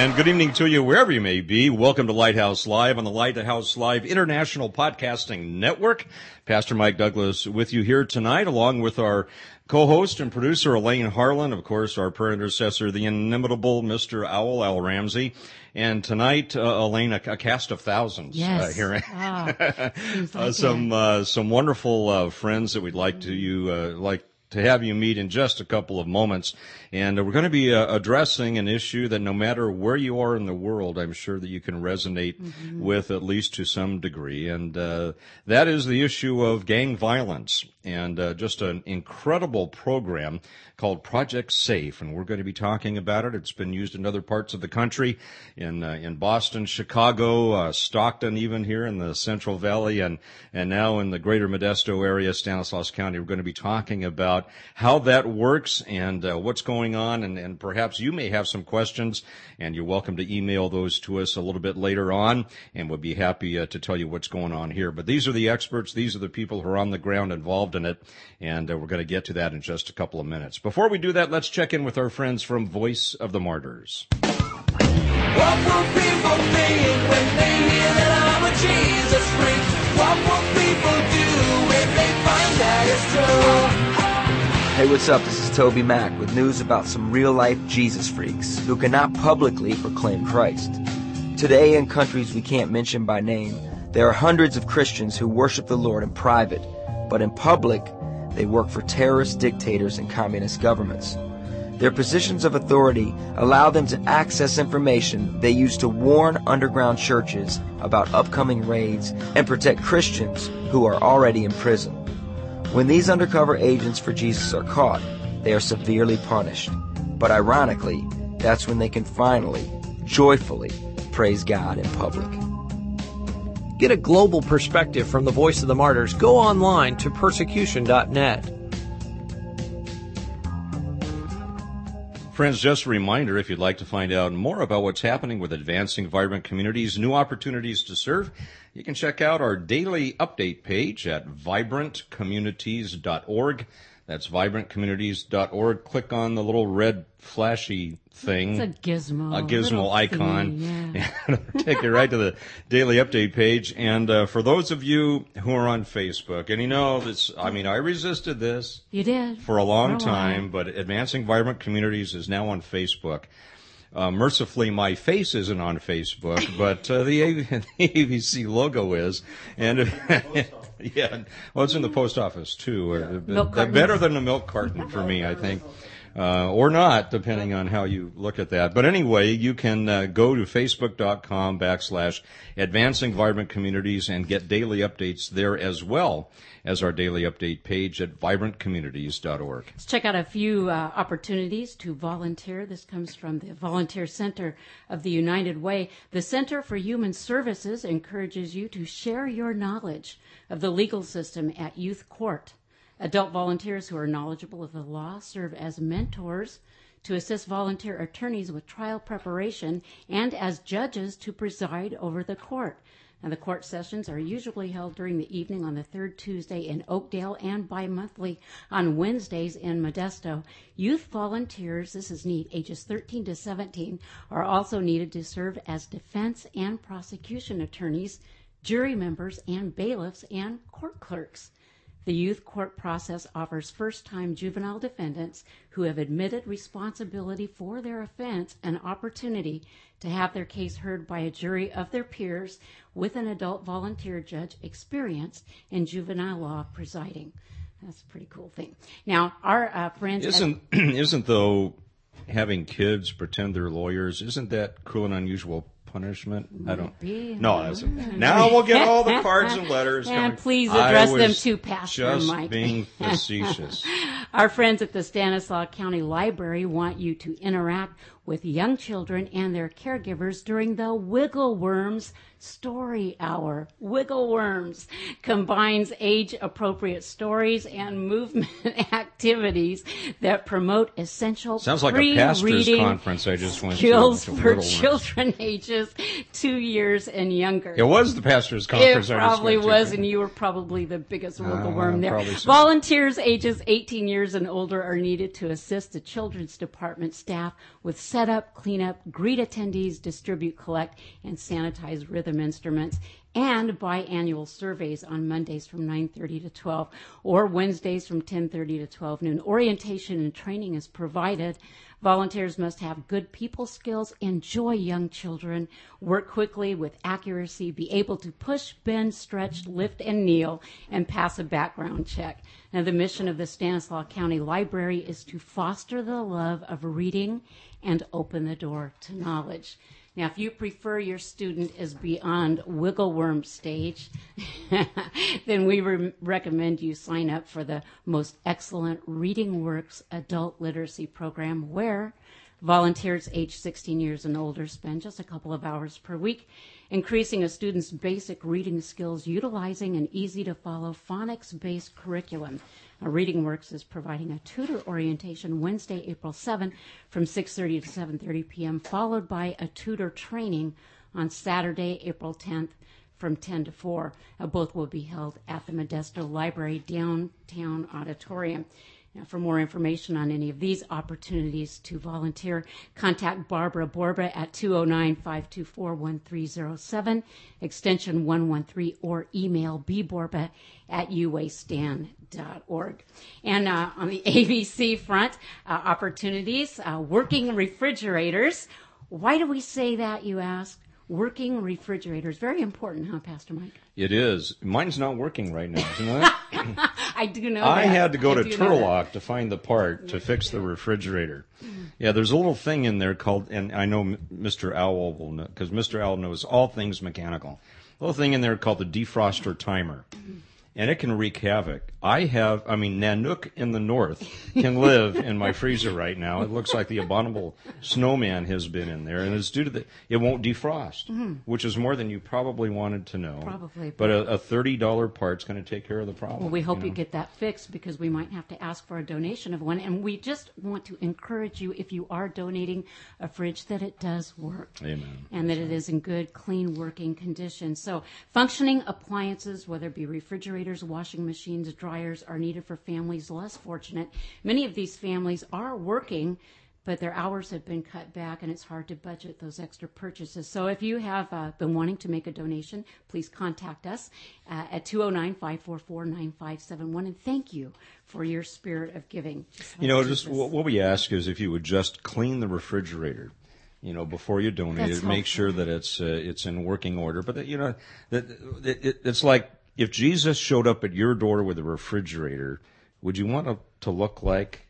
And good evening to you wherever you may be. Welcome to Lighthouse Live on the Lighthouse Live International Podcasting Network. Pastor Mike Douglas with you here tonight, along with our co-host and producer Elaine Harlan, of course, our prayer intercessor, the inimitable Mr. Owl Al Ramsey. And tonight, uh, Elaine, a, a, cast of thousands yes. uh, here. Oh, like uh, some uh, some wonderful uh, friends that we'd like to you uh, like to have you meet in just a couple of moments. And we're going to be uh, addressing an issue that no matter where you are in the world, I'm sure that you can resonate mm-hmm. with at least to some degree. And uh, that is the issue of gang violence and uh, just an incredible program called Project Safe, and we're going to be talking about it. It's been used in other parts of the country, in uh, in Boston, Chicago, uh, Stockton, even here in the Central Valley, and and now in the Greater Modesto area, Stanislaus County. We're going to be talking about how that works and uh, what's going on, and, and perhaps you may have some questions, and you're welcome to email those to us a little bit later on, and we'll be happy uh, to tell you what's going on here. But these are the experts; these are the people who are on the ground involved in it, and uh, we're going to get to that in just a couple of minutes. Before we do that, let's check in with our friends from Voice of the Martyrs. What will people think when they hear that I'm a Jesus freak? What will people do when they find that it's true? Hey, what's up? This is TobyMac with news about some real life Jesus freaks who cannot publicly proclaim Christ. Today, in countries we can't mention by name, there are hundreds of Christians who worship the Lord in private, but in public, they work for terrorist dictators and communist governments. Their positions of authority allow them to access information they use to warn underground churches about upcoming raids and protect Christians who are already in prison. When these undercover agents for Jesus are caught, they are severely punished. But ironically, that's when they can finally, joyfully, praise God in public. Get a global perspective from the voice of the martyrs. Go online to persecution.net. Friends, just a reminder if you'd like to find out more about what's happening with advancing vibrant communities, new opportunities to serve, you can check out our daily update page at vibrantcommunities.org. That's vibrantcommunities.org. Click on the little red flashy thing. It's a gizmo. A gizmo icon. Thing, yeah. take you right to the daily update page. And uh, for those of you who are on Facebook, and you know this, I mean, I resisted this. You did. For a long for a time, but Advancing Vibrant Communities is now on Facebook. Uh, mercifully, my face isn't on Facebook, but uh, the, A- the ABC logo is. And yeah, well, it's in the post office too. Uh, better than a milk carton for me, I think. Uh, or not, depending on how you look at that. But anyway, you can uh, go to facebook.com backslash advancing vibrant communities and get daily updates there as well as our daily update page at vibrantcommunities.org. Let's check out a few uh, opportunities to volunteer. This comes from the Volunteer Center of the United Way. The Center for Human Services encourages you to share your knowledge of the legal system at youth court. Adult volunteers who are knowledgeable of the law serve as mentors to assist volunteer attorneys with trial preparation and as judges to preside over the court. And the court sessions are usually held during the evening on the third Tuesday in Oakdale and bi-monthly on Wednesdays in Modesto. Youth volunteers, this is neat, ages 13 to 17, are also needed to serve as defense and prosecution attorneys jury members, and bailiffs and court clerks. The youth court process offers first time juvenile defendants who have admitted responsibility for their offense an opportunity to have their case heard by a jury of their peers with an adult volunteer judge experienced in juvenile law presiding. That's a pretty cool thing. Now, our uh, friends. Isn't, isn't though having kids pretend they're lawyers, isn't that cool and unusual punishment? I don't. be. No, that's, now we'll get all the cards and letters. And coming. please I address them was to Pastor just Mike. being facetious. Our friends at the Stanislaus County Library want you to interact with young children and their caregivers during the Wiggle Worms Story Hour. Wiggle Worms combines age appropriate stories and movement activities that promote essential Sounds like a pastor's conference I just went skills to. for children ages two years and younger. It was the pastor's It conference. I just probably went to. was, and you were probably the biggest wiggle Uh, worm there. so. Volunteers ages 18 years and older are needed to assist the children's department staff with setup, cleanup, greet attendees, distribute, collect, and sanitize rhythm instruments, and biannual surveys on Mondays from 9:30 to 12 or Wednesdays from 10:30 to 12 noon. Orientation and training is provided. Volunteers must have good people skills, enjoy young children, work quickly with accuracy, be able to push, bend, stretch, lift, and kneel, and pass a background check. Now, the mission of the Stanislaus County Library is to foster the love of reading and open the door to knowledge. Now, if you prefer your student is beyond wiggle worm stage, then we re- recommend you sign up for the most excellent Reading Works adult literacy program where volunteers age 16 years and older spend just a couple of hours per week increasing a student's basic reading skills utilizing an easy to follow phonics based curriculum. Reading Works is providing a tutor orientation Wednesday, April 7 from 6:30 to 7:30 p.m. followed by a tutor training on Saturday, April 10th from 10 to 4. Uh, both will be held at the Modesto Library downtown auditorium. Now, for more information on any of these opportunities to volunteer, contact Barbara Borba at 209 524 1307, extension 113, or email bborba at uastan.org. And uh, on the ABC front, uh, opportunities, uh, working refrigerators. Why do we say that, you ask? Working refrigerators. Very important, huh, Pastor Mike? It is. Mine's not working right now. Isn't it? I do know I that. had to go I to. Turlock to find the part to fix the refrigerator. Yeah, there's a little thing in there called, and I know Mr. Owl will know, because Mr. Owl knows all things mechanical. A little thing in there called the defroster timer. And it can wreak havoc. I have, I mean, Nanook in the north can live in my freezer right now. It looks like the abominable snowman has been in there, and it's due to the, it won't defrost, which is more than you probably wanted to know. Mm-hmm. Probably. But a, a $30 part's going to take care of the problem. Well, we hope you you get that fixed because we might have to ask for a donation of one. And we just want to encourage you, if you are donating a fridge, that it does work. Amen. And that it is in good, clean working condition. So, functioning appliances, whether it be refrigerators, washing machines, dryers, are needed for families less fortunate. Many of these families are working but their hours have been cut back and it's hard to budget those extra purchases. So if you have uh, been wanting to make a donation, please contact us uh, at 209-544-9571 and thank you for your spirit of giving. You know, just what, what we ask is if you would just clean the refrigerator, you know, before you donate That's it, make sure that it's uh, it's in working order. But that, you know, that it, it, it's like if Jesus showed up at your door with a refrigerator, would you want to, to look like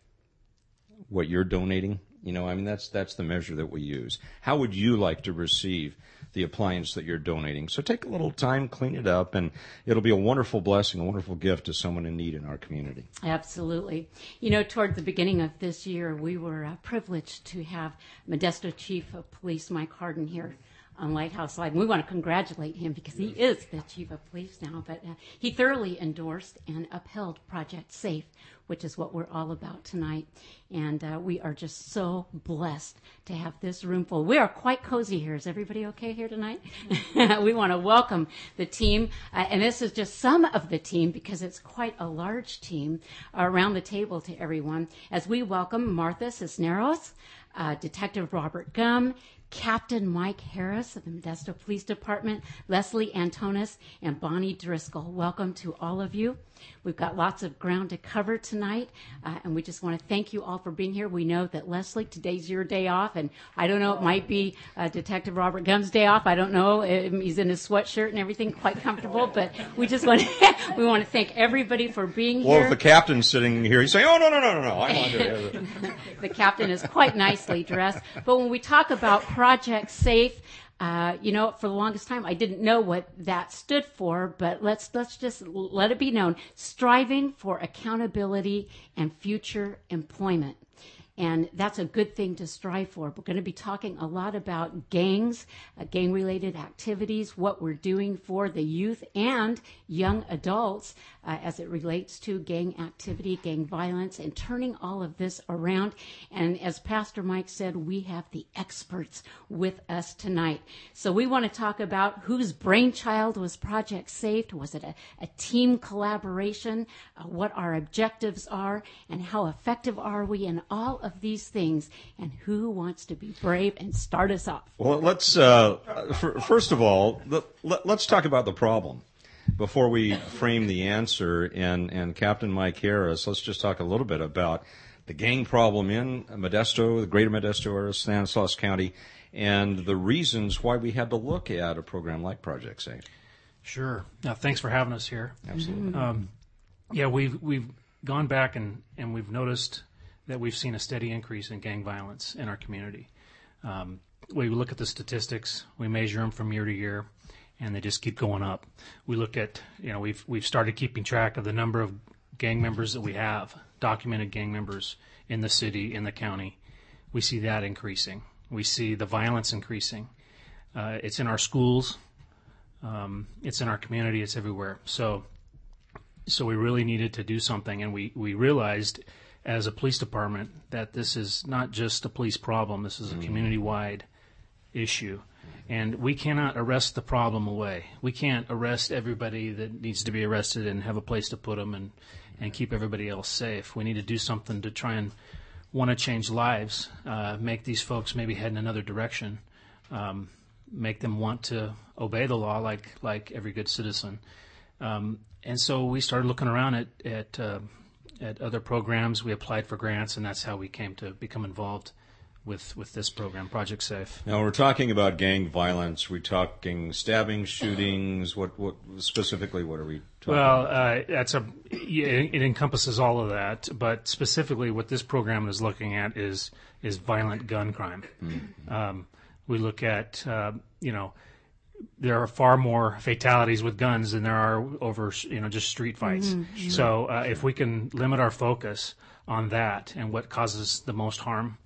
what you're donating? You know, I mean, that's that's the measure that we use. How would you like to receive the appliance that you're donating? So take a little time, clean it up, and it'll be a wonderful blessing, a wonderful gift to someone in need in our community. Absolutely. You know, toward the beginning of this year, we were uh, privileged to have Modesto Chief of Police Mike Harden here on Lighthouse Live. We want to congratulate him because he is the Chief of Police now, but uh, he thoroughly endorsed and upheld Project Safe, which is what we're all about tonight. And uh, we are just so blessed to have this room full. We are quite cozy here. Is everybody okay here tonight? we want to welcome the team, uh, and this is just some of the team because it's quite a large team around the table to everyone. As we welcome Martha Cisneros, uh, Detective Robert Gumm, Captain Mike Harris of the Modesto Police Department, Leslie Anison, and Boni Driskill. Welcome to all of you. We've got lots of ground to cover tonight, uh, and we just want to thank you all for being here. We know that Leslie, today's your day off, and I don't know, it might be uh, Detective Robert Gumm's day off. I don't know. Um, he's in his sweatshirt and everything, quite comfortable. But we just want to we want to thank everybody for being Well, here. if the captain's sitting here, he's saying, "Oh no, no, no, no, no! I want to." the captain is quite nicely dressed. But when we talk about Project Safe, uh, you know, for the longest time, I didn't know what that stood for. But let's let's just let it be known: striving for accountability and future employment. And that's a good thing to strive for. We're going to be talking a lot about gangs, uh, gang related activities, what we're doing for the youth and young adults uh, as it relates to gang activity, gang violence, and turning all of this around. And as Pastor Mike said, we have the experts with us tonight. So we want to talk about whose brainchild was Project Safe. Was it a, a team collaboration? Uh, what our objectives are and how effective are we in all of these things? And who wants to be brave and start us off? Well, let's uh, first of all let, let's talk about the problem before we frame the answer. And and Captain Mike Harris, let's just talk a little bit about the gang problem in Modesto, the Greater Modesto area, Stanislaus County, and the reasons why we had to look at a program like Project Safe. Sure. Now, thanks for having us here. Absolutely. Um, yeah, we've we've gone back and, and we've noticed that we've seen a steady increase in gang violence in our community. Um, we look at the statistics, we measure them from year to year, and they just keep going up. We look at, you know, we've we've started keeping track of the number of gang members that we have, documented gang members in the city, in the county. We see that increasing. We see the violence increasing. Uh, it's in our schools. Um, it's in our community. It's everywhere. So, so we really needed to do something, and we we realized as a police department that this is not just a police problem. This is a community wide issue. And we cannot arrest the problem away. We can't arrest everybody that needs to be arrested and have a place to put them and, and keep everybody else safe. We need to do something to try and want to change lives, uh, make these folks maybe head in another direction, um, make them want to obey the law like, like every good citizen. Um, and so we started looking around at, at, uh, at other programs. We applied for grants, and that's how we came to become involved with with this program, Project Safe. Now we're talking about gang violence. We're talking stabbing, shootings. What what specifically? What are we talking? Well, about? uh, that's a it encompasses all of that, but specifically, what this program is looking at is is violent gun crime. Um, we look at uh, you know there are far more fatalities with guns than there are over you know just street fights. So uh, if we can limit our focus on that and what causes the most harm,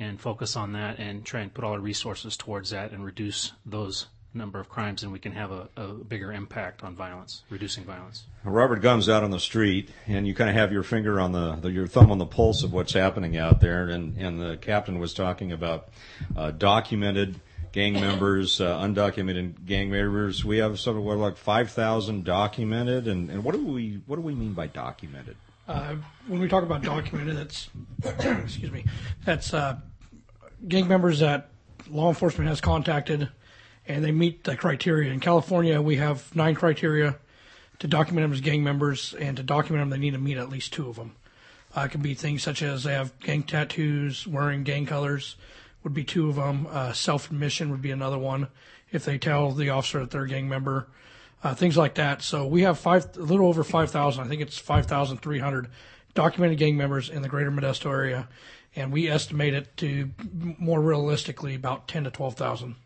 and focus on that and try and put all our resources towards that and reduce those number of crimes, and we can have a, a bigger impact on violence, reducing violence. Robert Gumm's out on the street, and you kind of have your finger on the, the your thumb on the pulse of what's happening out there. And and the captain was talking about uh, documented gang members, uh, undocumented gang members. We have sort of what like five thousand documented, and, and what do we what do we mean by documented? Uh, when we talk about documented, that's excuse me, that's uh, gang members that law enforcement has contacted, and they meet the criteria. In California, we have nine criteria to document them as gang members, and to document them, they need to meet at least two of them. Uh, it can be things such as they have gang tattoos, wearing gang colors, would be two of them. Uh, Self admission would be another one. If they tell the officer that they're a gang member, uh, things like that. So we have five, a little over 5,000. I think it's 5,300 documented gang members in the greater Modesto area. And we estimate it to more realistically about 10 to 12,000.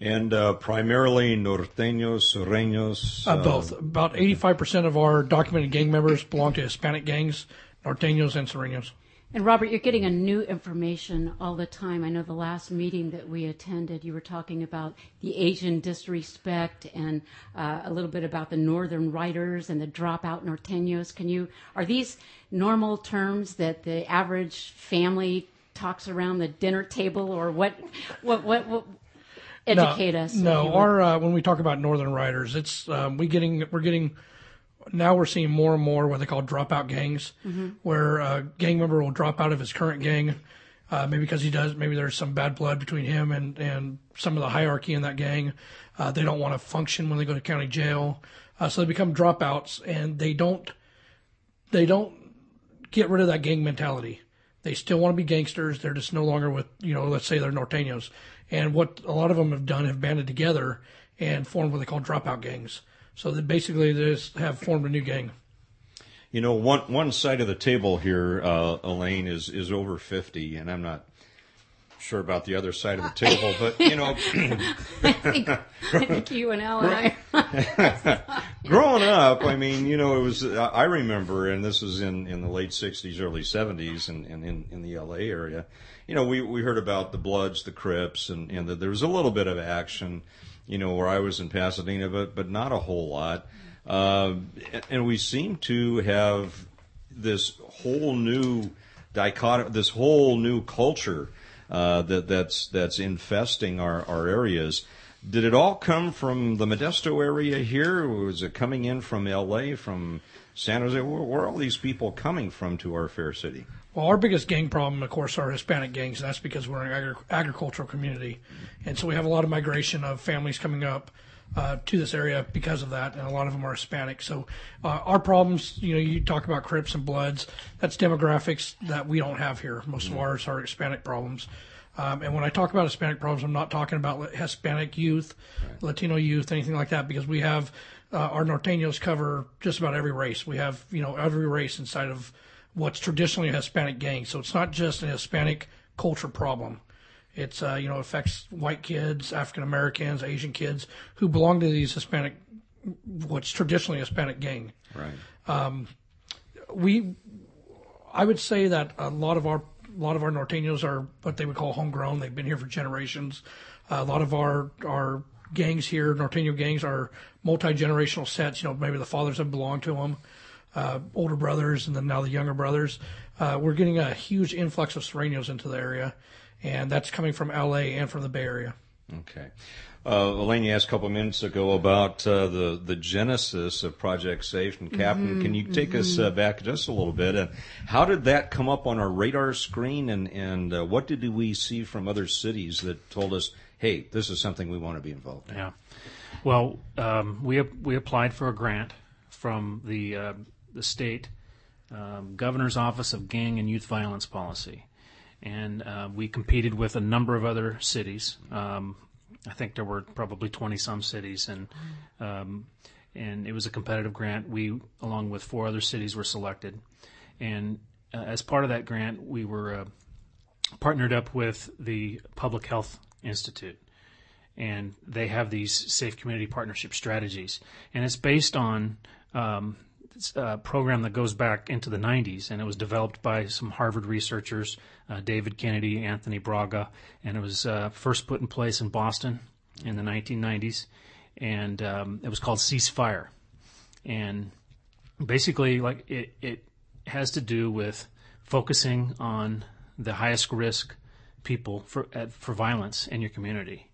And uh, primarily norteños, sureños. Uh, both. About 85% of our documented gang members belong to Hispanic gangs, Norteños and Sureños. And Robert, you're getting a new information all the time. I know the last meeting that we attended, you were talking about the Asian disrespect and uh, a little bit about the Northern Riders and the dropout Norteños. Can you are these normal terms that the average family talks around the dinner table, or what? What? What? what educate no, us. No, our uh, when we talk about Northern Riders, it's um, we getting we're getting now we're seeing more and more what they call dropout gangs, Mm-hmm. where a gang member will drop out of his current gang, Uh, maybe because he does, maybe there's some bad blood between him and, and some of the hierarchy in that gang. Uh, they don't want to function when they go to county jail. Uh, so they become dropouts and they don't, they don't get rid of that gang mentality. They still want to be gangsters. They're just no longer with, you know, let's say they're norteños. And what a lot of them have done have banded together and formed what they call dropout gangs. So that basically they just have formed a new gang. You know, one one side of the table here, uh, Elaine is is over fifty, and I'm not sure about the other side of the table, but you know, I think, I think you and Al and I. growing up, I mean, you know, it was I remember, and this was in in the late '60s, early '70s, and, and in in the LA area. You know, we we heard about the Bloods, the Crips, and and that there was a little bit of action. You know, where I was in Pasadena, but but not a whole lot. Uh, and we seem to have this whole new dichotomy, this whole new culture uh, that that's that's infesting our, our areas. Did it all come from the Modesto area here? Was it coming in from L.A., from San Jose? Where, where are all these people coming from to our fair city? Well, our biggest gang problem, of course, are Hispanic gangs, that's because we're an agri- agricultural community, and so we have a lot of migration of families coming up uh, to this area because of that, and a lot of them are Hispanic. So uh, our problems, you know, you talk about Crips and Bloods, that's demographics that we don't have here. Most of ours are Hispanic problems. Um, and when I talk about Hispanic problems, I'm not talking about Hispanic youth, Latino youth, anything like that, because we have uh, our norteños cover just about every race. We have you know every race inside of what's traditionally a Hispanic gang. So it's not just an Hispanic culture problem. It's uh, you know affects white kids, African Americans, Asian kids who belong to these Hispanic, what's traditionally a Hispanic gang. Right. We, I would say that a lot of our a lot of our norteños are what they would call homegrown. They've been here for generations. Uh, a lot of our our gangs here, norteño gangs, are multi generational sets. You know, maybe the fathers have belonged to them, uh, older brothers, and then now the younger brothers. Uh, we're getting a huge influx of Sureños into the area, and that's coming from LA and from the Bay Area. Okay. Uh, Elaine, you asked a couple of minutes ago about uh, the the genesis of Project Safe, and Captain, can you take us uh, back just a little bit? And how did that come up on our radar screen, and and uh, what did we see from other cities that told us, hey, this is something we want to be involved in? Yeah. Well, um, we we applied for a grant from the uh, the state um, governor's office of gang and youth violence policy, and uh, we competed with a number of other cities. Um, I think there were probably twenty some cities, and um, and it was a competitive grant. We, along with four other cities, were selected, and uh, as part of that grant, we were uh, partnered up with the Public Health Institute and they have these safe community partnership strategies, and it's based on um, a program that goes back into the 90s, and it was developed by some Harvard researchers, uh, David Kennedy, Anthony Braga, and it was uh, first put in place in Boston in the 1990s, and um, it was called Ceasefire, and basically, like it, it has to do with focusing on the highest risk people for for violence in your community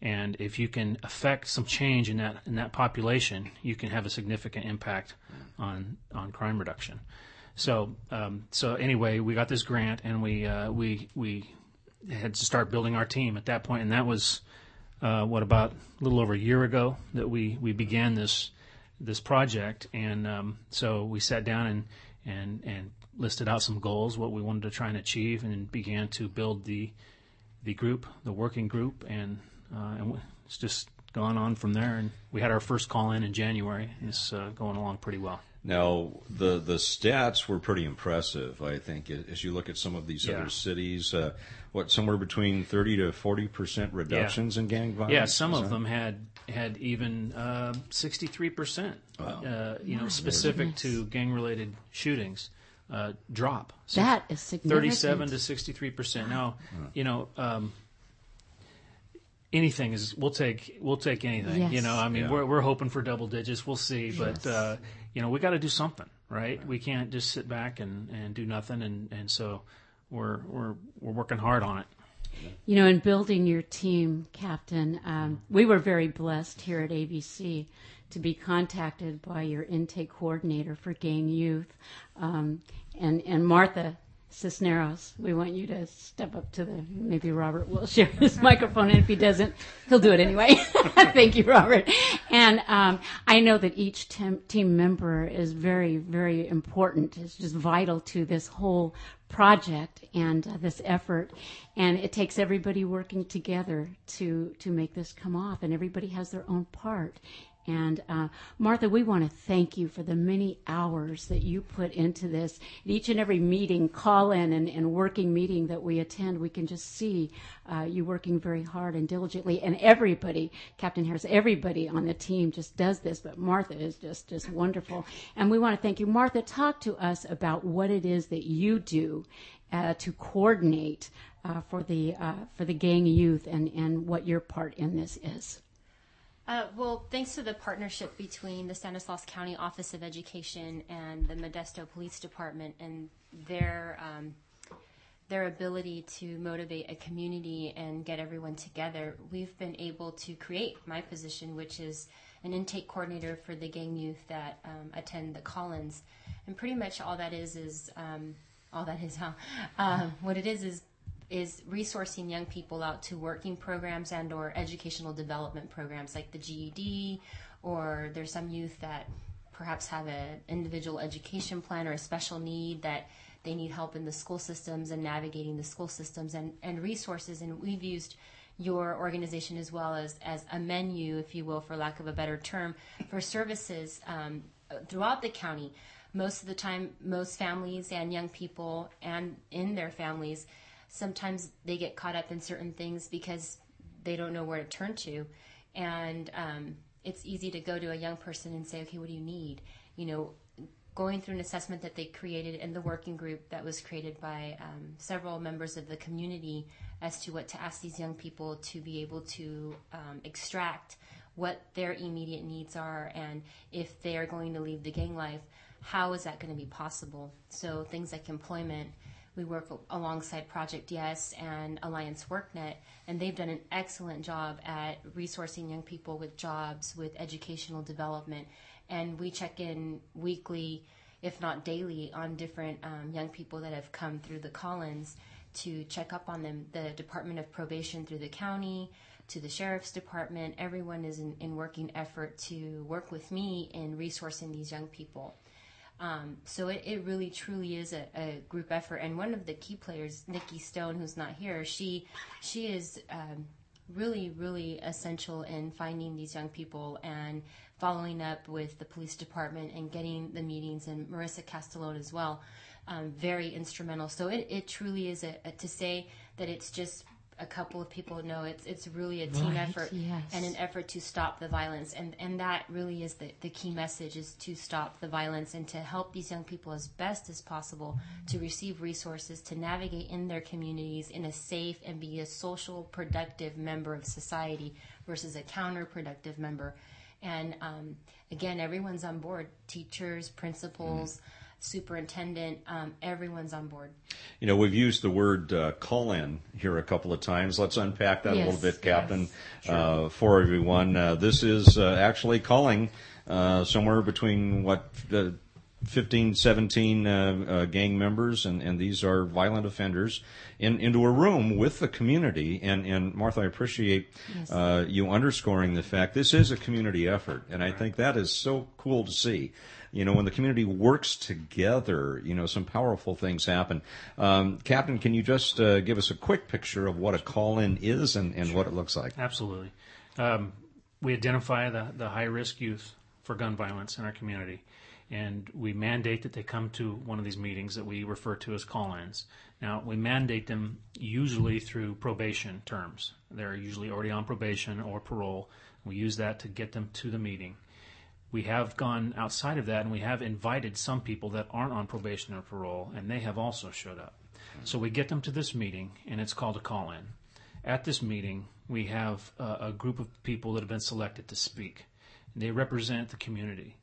and if you can affect some change in that in that population, you can have a significant impact on on crime reduction. So um, so anyway, we got this grant, and we uh, we we had to start building our team at that point, and that was uh, what about a little over a year ago that we we began this this project, and um, so we sat down and and and listed out some goals, what we wanted to try and achieve, and began to build the the group, the working group, and uh, and it's just gone on from there. And we had our first call in in January. And it's uh, going along pretty well. Now, the the stats were pretty impressive. I think as you look at some of these Yeah. other cities, uh, what somewhere between thirty to forty percent reductions in gang violence. Yeah, some of that- them had had even sixty three percent. You know, specific to gang related shootings. Uh, drop. So That is significant. 37 to 63 percent. Now, you know, um, anything is we'll take we'll take anything. You know, I mean, Yeah. we're we're hoping for double digits. We'll see, but Yes. uh, you know, we got to do something, right? We can't just sit back and, and do nothing, and, and so we're we're we're working hard on it. You know, in building your team, Captain, um, we were very blessed here at ABC to be contacted by your intake coordinator for gang youth. Um, and, and Martha Cisneros, we want you to step up to the, maybe Robert will share his microphone, and if he doesn't, he'll do it anyway. Thank you, Robert. And um, I know that each team, team member is very, very important. It's just vital to this whole project and uh, this effort. And it takes everybody working together to, to make this come off, and everybody has their own part. And uh, Martha, we want to thank you for the many hours that you put into this. At each and every meeting, call in and, and working meeting that we attend, we can just see uh, you working very hard and diligently. And everybody, Captain Harris, everybody on the team just does this. But Martha is just just wonderful. And we want to thank you, Martha. Talk to us about what it is that you do uh, to coordinate uh, for the uh, for the gang youth and and what your part in this is. Uh, well, thanks to the partnership between the Stanislaus County Office of Education and the Modesto Police Department and their um, their ability to motivate a community and get everyone together, we've been able to create my position, which is an intake coordinator for the gang youth that um, attend the call-ins. And pretty much all that is is um, all that is huh? Um, what it is is is resourcing young people out to working programs and or educational development programs like the GED or there's some youth that perhaps have an individual education plan or a special need that they need help in the school systems and navigating the school systems and, and resources. And we've used your organization as well as, as a menu if you will for lack of a better term for services um, throughout the county. Most of the time most families and young people and in their families sometimes they get caught up in certain things because they don't know where to turn to. And um, it's easy to go to a young person and say, okay, what do you need? You know, going through an assessment that they created in the working group that was created by um, several members of the community as to what to ask these young people to be able to um, extract what their immediate needs are and if they are going to leave the gang life, how is that going to be possible? So things like employment we work alongside Project Yes and Alliance WorkNet, and they've done an excellent job at resourcing young people with jobs, with educational development. And we check in weekly, if not daily, on different um, young people that have come through the call-ins to check up on them. The Department of Probation through the county, to the sheriff's department, everyone is in, in working effort to work with me in resourcing these young people. Um, so it, it really truly is a, a, group effort. And one of the key players, Nikki Stone, who's not here, she she is um, really really essential in finding these young people and following up with the police department and getting the meetings. And Marissa Castellone as well, um, very instrumental. So it, it truly is a, a, to say that it's just a couple of people know it's it's really a team right, effort yes. and an effort to stop the violence. And and that really is the, the key message is to stop the violence and to help these young people as best as possible to receive resources to navigate in their communities in a safe and be a social productive member of society versus a counterproductive member. And um, again everyone's on board teachers principals mm superintendent, um, everyone's on board. You know, we've used the word uh, call in here a couple of times. Let's unpack that yes, a little bit, Captain, yes, sure. uh, for everyone. Uh, this is uh, actually calling uh, somewhere between what. 15, 17 uh, gang members, and, and these are violent offenders, in, into a room with the community. And, and Martha, I appreciate yes. you underscoring the fact this is a community effort, and I think that is so cool to see you know, when the community works together, you know, some powerful things happen. Um, Captain, can you just uh, give us a quick picture of what a call-in is and, and sure. what it looks like? Absolutely. Um, we identify the, the high-risk youth for gun violence in our community and we mandate that they come to one of these meetings that we refer to as call-ins. Now, we mandate them usually through probation terms. They're usually already on probation or parole. We use that to get them to the meeting we have gone outside of that and we have invited some people that aren't on probation or parole and they have also showed up. So we get them to this meeting and it's called a call in. At this meeting, we have a, a group of people that have been selected to speak. They represent the community.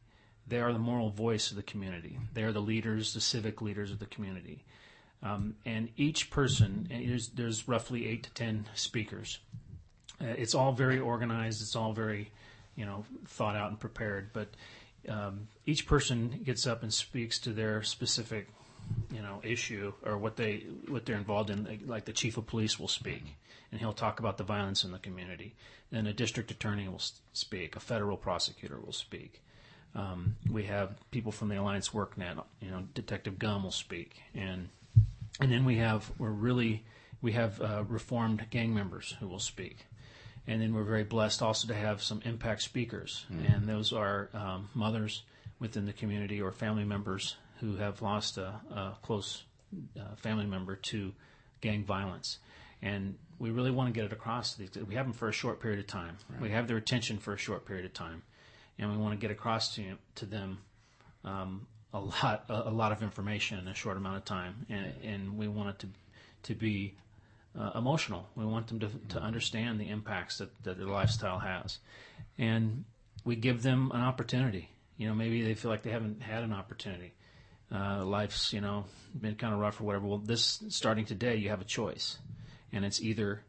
They are the moral voice of the community. They are the leaders, the civic leaders of the community. Um, and each person, and there's, there's roughly eight to ten speakers. Uh, it's all very organized. It's all very you know thought out and prepared. But um, each person gets up and speaks to their specific you know issue or what they what they're involved in. Like the chief of police will speak, and he'll talk about the violence in the community. Then a district attorney will speak. A federal prosecutor will speak. Um, we have people from the Alliance WorkNet. You know, Detective Gumm will speak, and and then we have we're really we have uh, reformed gang members who will speak. And then we're very blessed also to have some impact speakers, mm-hmm. and those are um, mothers within the community or family members who have lost a, a close uh, family member to gang violence. And we really want to get it across to these. We have them for a short period of time. Right. We have their attention for a short period of time, and we want to get across to to them um, a lot a, a, lot of information in a short amount of time, and, and we want it to to be uh, emotional. We want them to, to understand the impacts that, that their lifestyle has. And we give them an opportunity. You know, maybe they feel like they haven't had an opportunity. Uh, life's, you know, been kind of rough or whatever. Well, this starting today, you have a choice. And it's either,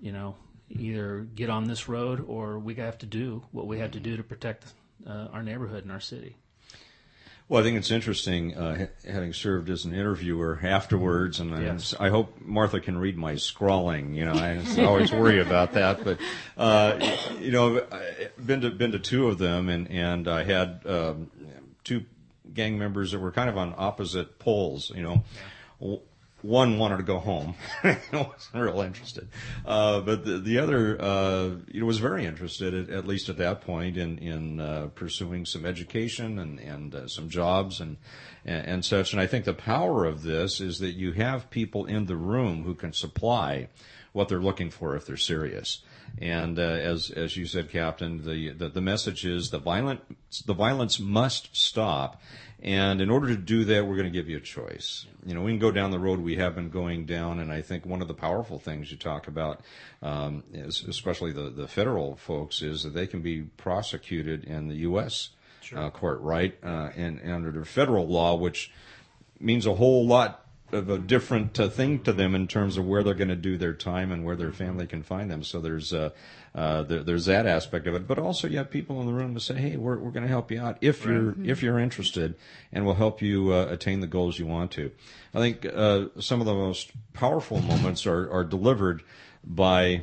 you know, either get on this road or we have to do what we have to do to protect uh, our neighborhood and our city. Well, I think it's interesting, uh, having served as an interviewer afterwards, and yes. I, hope Martha can read my scrawling. You know, I always worry about that, but uh, you know, I've been to been to two of them, and and I had um, two gang members that were kind of on opposite poles. You know, yeah one wanted to go home. I wasn't real interested. Uh, but the, the other, uh, you know, was very interested, at, at least at that point, in, in uh, pursuing some education and, and uh, some jobs and, and, and such. And I think the power of this is that you have people in the room who can supply what they're looking for if they're serious. And uh, as as you said, Captain, the, the, the message is the violent the violence must stop, and in order to do that, we're going to give you a choice. You know, we can go down the road we have been going down, and I think one of the powerful things you talk about, um, is, especially the, the federal folks, is that they can be prosecuted in the U.S. Sure. Uh, court, right? Uh, and, and under federal law, which means a whole lot of a different uh, thing to them in terms of where they're going to do their time and where their family can find them. So there's uh, uh, there, there's that aspect of it, but also you have people in the room to say, "Hey, we're we're going to help you out if right. you're if you're interested, and we'll help you uh, attain the goals you want to." I think uh, some of the most powerful moments are are delivered by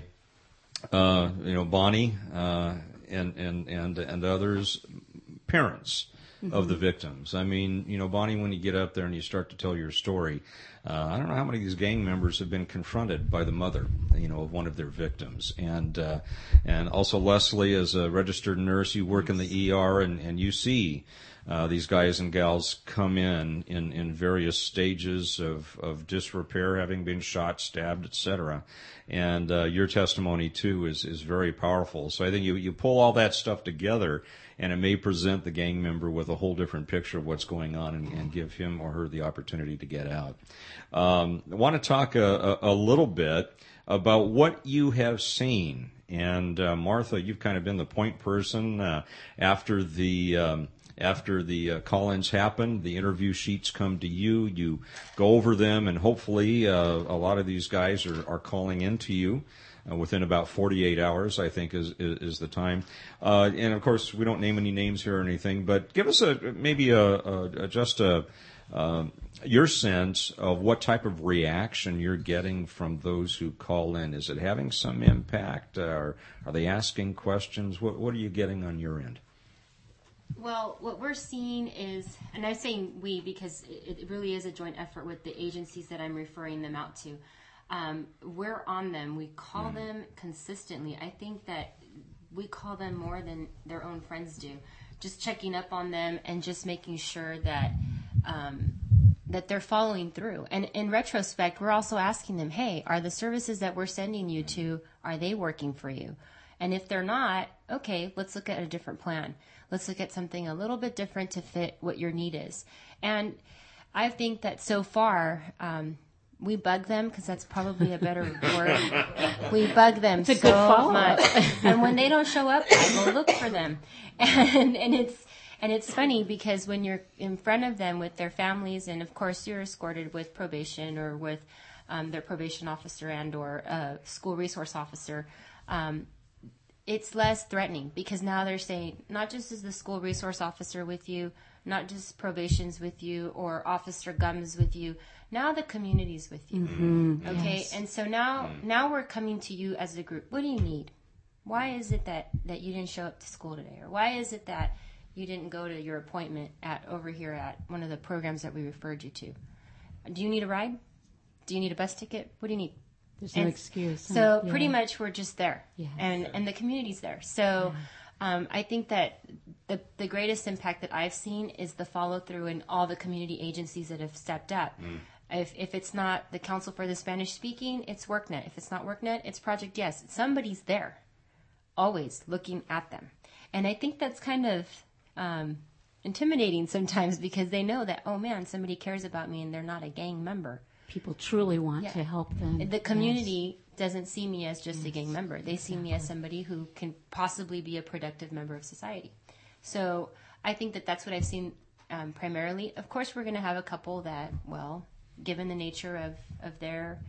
uh, you know Boni and and and and others parents mm-hmm. of the victims. I mean, you know, Boni, when you get up there and you start to tell your story, uh, I don't know how many of these gang members have been confronted by the mother, you know, of one of their victims, and uh, and also Leslie, as a registered nurse, you work in the ER, and and you see. Uh, these guys and gals come in, in in various stages of, of disrepair, having been shot, stabbed, etc. And uh, your testimony too is is very powerful. So I think you you pull all that stuff together, and it may present the gang member with a whole different picture of what's going on and, and give him or her the opportunity to get out. Um, I want to talk a, a, a, little bit about what you have seen. And uh, Martha, you've kind of been the point person uh, after the. Um, after the uh, call-ins happen, the interview sheets come to you. You go over them, and hopefully, uh, a lot of these guys are, are calling into you uh, within about 48 hours, I think is is, is the time. Uh, and of course, we don't name any names here or anything, but give us a maybe a, a, just a uh, your sense of what type of reaction you're getting from those who call in. Is it having some impact? or are they asking questions? What, what are you getting on your end? Well, what we're seeing is, and I'm saying we because it really is a joint effort with the agencies that I'm referring them out to um, we're on them. We call mm. them consistently. I think that we call them more than their own friends do. Just checking up on them and just making sure that um, that they're following through. And in retrospect, we're also asking them, "Hey, are the services that we're sending you to are they working for you?" And if they're not, okay, let's look at a different plan. Let's look at something a little bit different to fit what your need is. And I think that so far, um, we bug them because that's probably a better word. We bug them it's so much, and when they don't show up, I go look for them, and and it's and it's funny because when you're in front of them with their families, and of course you're escorted with probation or with um, their probation officer and or a school resource officer. Um, it's less threatening because now they're saying not just is the school resource officer with you, not just probation's with you or Officer Gumm's with you. Now the community's with you. Mm-hmm. Okay, and so now now we're coming to you as a group. What do you need? Why is it that that you didn't show up to school today, or why is it that you didn't go to your appointment at over here at one of the programs that we referred you to? Do you need a ride? Do you need a bus ticket? What do you need? There's no excuse. So Yeah. pretty much we're just there, Yes. and and the community's there. So um, I think that the the greatest impact that I've seen is the follow through in all the community agencies that have stepped up. If if it's not the Council for the Spanish Speaking, it's WorkNet. If it's not WorkNet, it's Project Yes. Somebody's there, always looking at them, and I think that's kind of. Um, intimidating sometimes because they know that oh man somebody cares about me and they're not a gang member people truly want Yeah. to help them. the community doesn't see me as just a gang member. They see me as somebody who can possibly be a productive member of society. So I think that that's what I've seen um, primarily. Of course, we're going to have a couple that, well, given the nature of, of their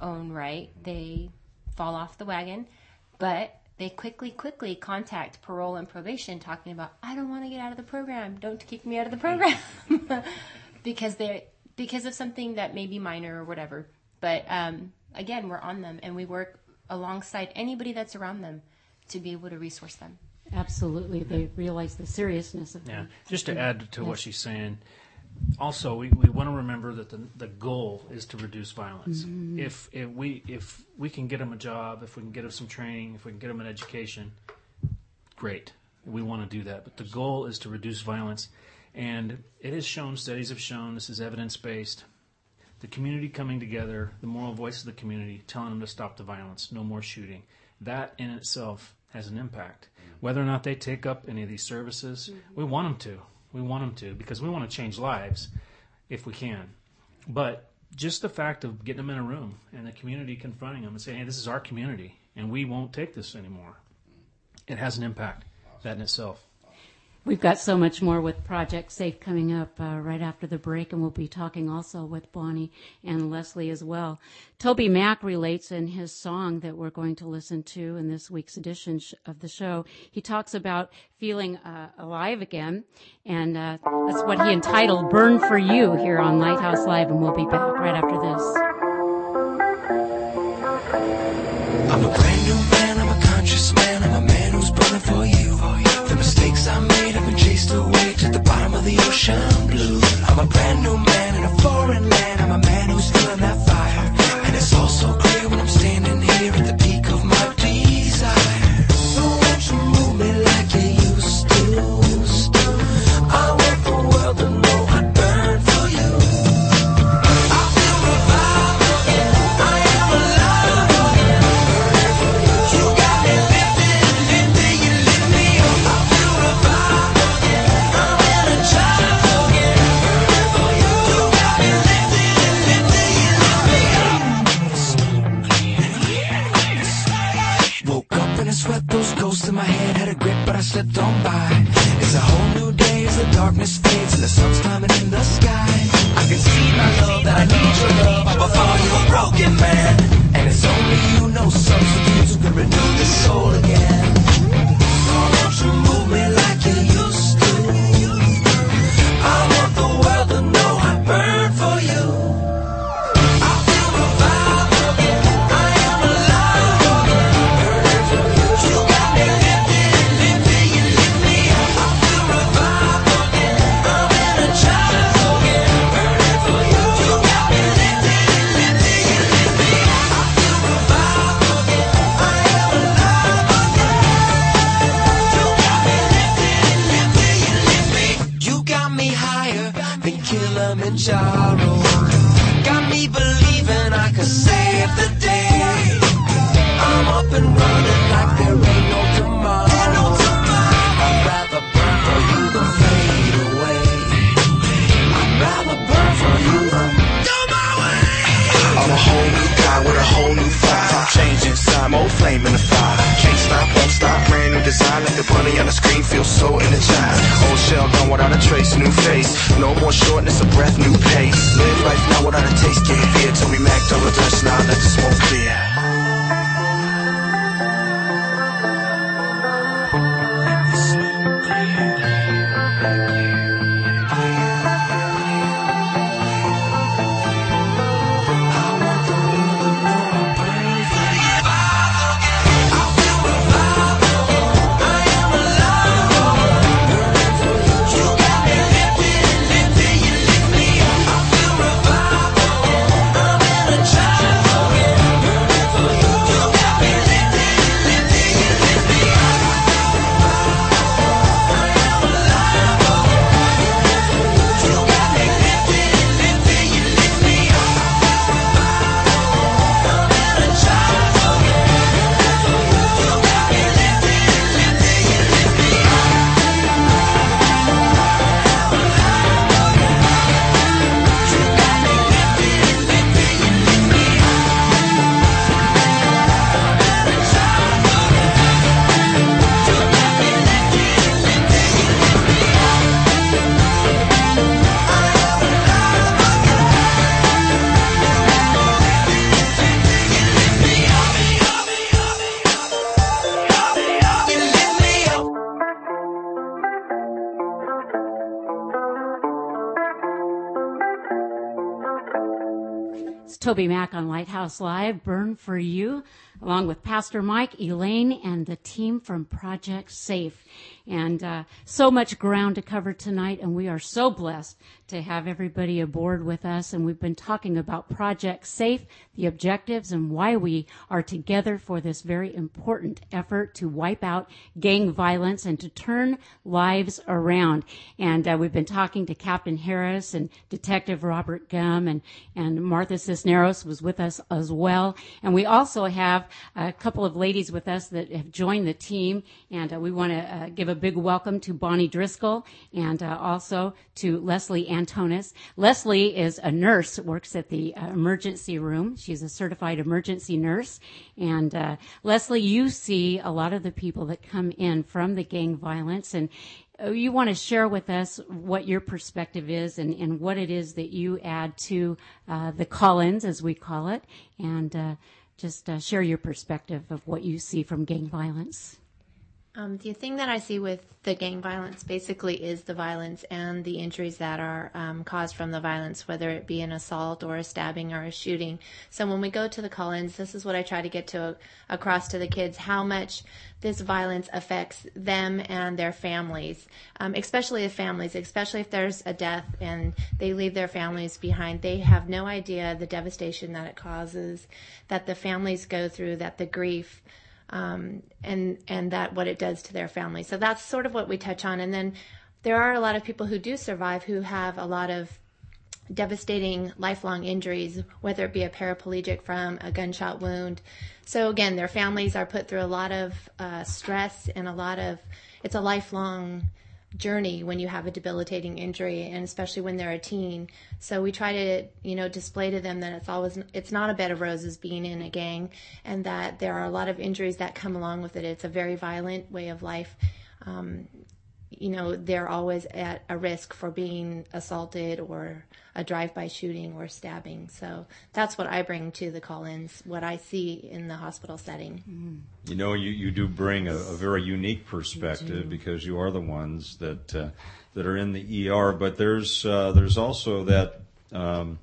own right, they fall off the wagon. But they quickly, quickly contact parole and probation talking about, I don't want to get out of the program. Don't kick me out of the program. because they because of something that may be minor or whatever. But um, again, we're on them and we work alongside anybody that's around them to be able to resource them. Absolutely, they realize the seriousness of Yeah, it. just to add to what she's saying, also we, we want to remember that the, the goal is to reduce violence. Mm-hmm. If, if we if we can get them a job, if we can get them some training, if we can get them an education, great. We want to do that, but the goal is to reduce violence, and it is shown. Studies have shown this is evidence based. The community coming together, the moral voice of the community, telling them to stop the violence, no more shooting. That in itself has an impact. Mm-hmm. Whether or not they take up any of these services, mm-hmm. we want them to. We want them to because we want to change lives if we can. But just the fact of getting them in a room and the community confronting them and saying, hey, this is our community and we won't take this anymore, it has an impact, that in itself. We've got so much more with Project Safe coming up uh, right after the break, and we'll be talking also with Boni and Leslie as well. TobyMac relates in his song that we're going to listen to in this week's edition of the show. He talks about feeling uh, alive again, and uh, that's what he entitled "Burn for You" here on Lighthouse Live, and we'll be back right after this. The ocean blue. I'm a brand new man in a foreign land, I'm a man who's feeling that fire. And it's all so clear when I'm standing here at the peak On Lighthouse Live, Burn for You, along with Pastor Mike, Elaine, and the team from Project Safe. And uh, so much ground to cover tonight, and we are so blessed to have everybody aboard with us. And we've been talking about Project Safe, the objectives, and why we are together for this very important effort to wipe out gang violence and to turn lives around. And uh, we've been talking to Captain Harris and Detective Robert Gumm, and, and Martha Cisneros was with us as well. And we also have a couple of ladies with us that have joined the team, and uh, we want to uh, give a big welcome to Boni Driskill and uh, also to Leslie Anison. Leslie is a nurse, works at the uh, emergency room. She's a certified emergency nurse. And uh, Leslie, you see a lot of the people that come in from the gang violence, and uh, you want to share with us what your perspective is and, and what it is that you add to uh, the call-ins, as we call it, and uh, just share your perspective of what you see from gang violence. Um, the thing that I see with the gang violence basically is the violence and the injuries that are um, caused from the violence, whether it be an assault or a stabbing or a shooting. So when we go to the call-ins, this is what I try to get to across to the kids: how much this violence affects them and their families, um, especially the families, especially if there's a death and they leave their families behind. They have no idea the devastation that it causes, that the families go through, that the grief um, and and that what it does to their family. So that's sort of what we touch on. And then there are a lot of people who do survive who have a lot of devastating lifelong injuries, whether it be a paraplegic from a gunshot wound. So again, their families are put through a lot of uh, stress and a lot of it's a lifelong journey when you have a debilitating injury and especially when they're a teen. So we try to you know display to them that it's always it's not a bed of roses being in a gang and that there are a lot of injuries that come along with it. It's a very violent way of life. Um, you know they're always at a risk for being assaulted or a drive-by shooting or stabbing. So that's what I bring to the call-ins, what I see in the hospital setting. Mm. You know, you, you do bring a, a very unique perspective because you are the ones that uh, that are in the ER. But there's uh, there's also that. Um,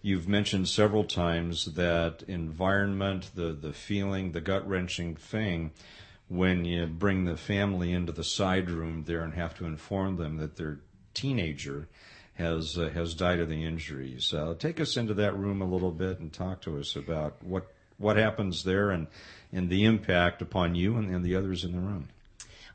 you've mentioned several times that environment, the the feeling, the gut wrenching thing, when you bring the family into the side room there and have to inform them that their teenager has uh, has died of the injuries. Uh, take us into that room a little bit and talk to us about what what happens there and and the impact upon you and, and the others in the room.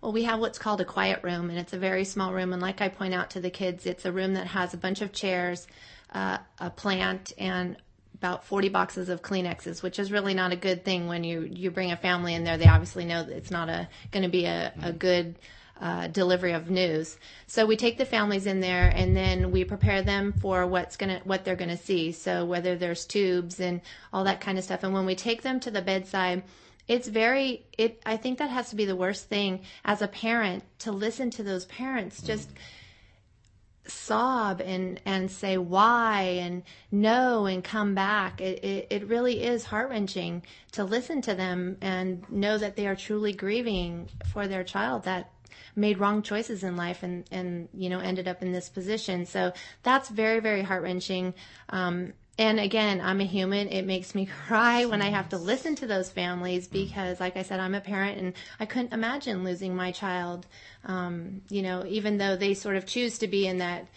Well, we have what's called a quiet room, and it's a very small room. And like I point out to the kids, it's a room that has a bunch of chairs, uh, a plant, and about 40 boxes of Kleenexes, which is really not a good thing when you you bring a family in there. They obviously know that it's not a going to be a, a good uh, delivery of news. So we take the families in there and then we prepare them for what's gonna what they're gonna see. So whether there's tubes and all that kind of stuff. And when we take them to the bedside, it's very it I think that has to be the worst thing as a parent to listen to those parents just sob and and say why and no and come back it, it, it really is heart-wrenching to listen to them and know that they are truly grieving for their child that made wrong choices in life and, and you know, ended up in this position. So that's very, very heart wrenching. Um, and again, I'm a human. It makes me cry when I have to listen to those families because, like I said, I'm a parent and I couldn't imagine losing my child. Um, you know, even though they sort of choose to be in that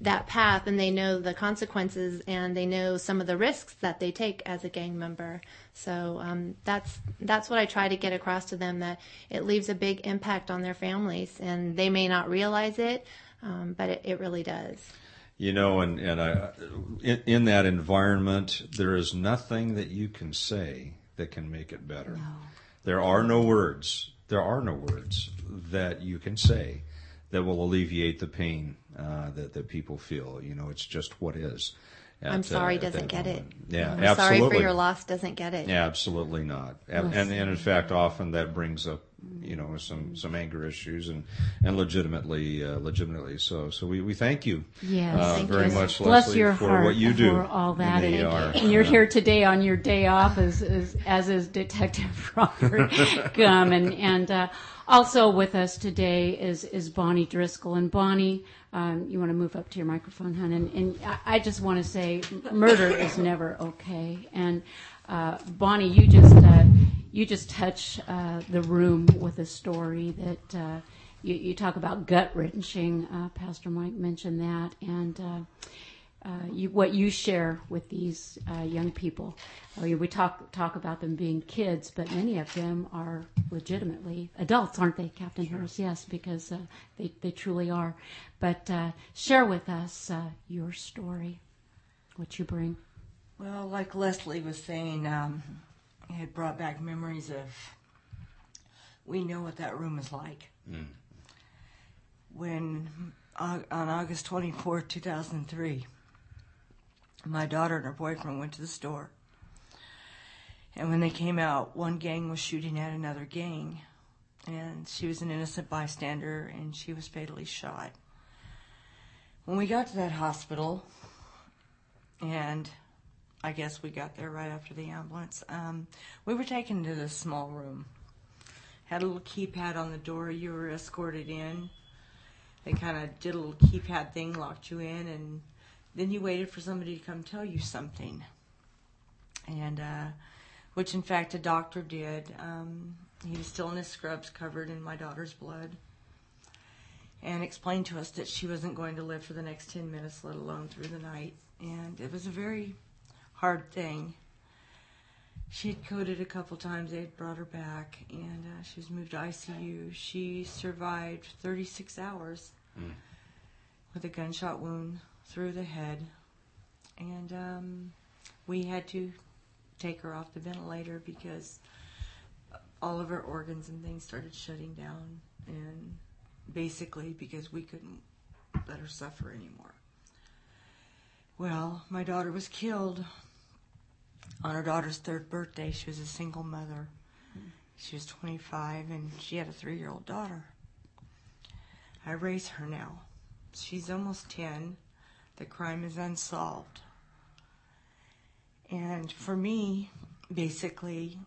that path and they know the consequences and they know some of the risks that they take as a gang member. So um, that's that's what I try to get across to them that it leaves a big impact on their families and they may not realize it, um, but it, it really does. You know, and and I, in, in, that environment, there is nothing that you can say that can make it better. No. There are no words. There are no words that you can say that will alleviate the pain uh, that that people feel. You know, it's just what is. At, I'm sorry, uh, doesn't get moment. it. Yeah, I'm absolutely. Sorry for your loss, doesn't get it. Yeah, absolutely not. And, and, and in fact, often that brings up you know, some some anger issues and and legitimately uh, legitimately so. So we, we thank you Yes, uh, thank very you. much, Bless Leslie, your for what you do for all that, and, and you're here today on your day off, as as, as is Detective Robert Gumm, and and uh, also with us today is is Boni Driskill, and Boni. Um, you want to move up to your microphone, hon, and, and I, I just want to say, murder is never okay. And uh, Boni, you just uh, you just touch uh, the room with a story that uh, you, you talk about gut wrenching. Uh, Pastor Mike mentioned that, and uh, uh, you, what you share with these uh, young people. Uh, we talk talk about them being kids, but many of them are legitimately adults, aren't they, Captain Harris? Yes, because uh, they they truly are. But uh, share with us uh, your story, what you bring. Well, like Leslie was saying, um, it brought back memories of. We know what that room is like. When uh, on August twenty fourth, two thousand three, my daughter and her boyfriend went to the store, and when they came out, one gang was shooting at another gang, and she was an innocent bystander, and she was fatally shot. When we got to that hospital, and I guess we got there right after the ambulance. Um, we were taken to this small room. Had a little keypad on the door. You were escorted in. They kind of did a little keypad thing, locked you in, and then you waited for somebody to come tell you something. And uh, which, in fact, a doctor did. Um, he was still in his scrubs, covered in my daughter's blood, and explained to us that she wasn't going to live for the next ten minutes, let alone through the night. And it was a very hard thing. She had coded a couple times. They had brought her back, and uh, she was moved to ICU. She survived 36 hours with a gunshot wound through the head, and um, we had to take her off the ventilator because all of her organs and things started shutting down, and basically because we couldn't let her suffer anymore. Well, my daughter was killed on her daughter's third birthday. She was a single mother. She was 25 and she had a three year old daughter. I raise her now. She's almost 10. The crime is unsolved. And for me, basically,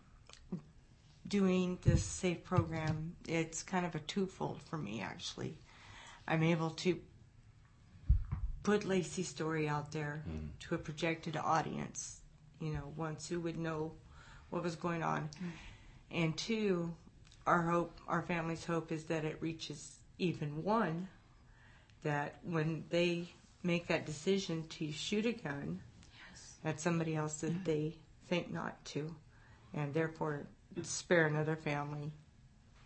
doing this SAFE program, it's kind of a twofold for me, actually. I'm able to put Lacey's story out there mm. to a projected audience, you know, ones who would know what was going on. And two, our hope, our family's hope is that it reaches even one, that when they make that decision to shoot a gun at somebody else that mm-hmm. they think not to, and therefore spare another family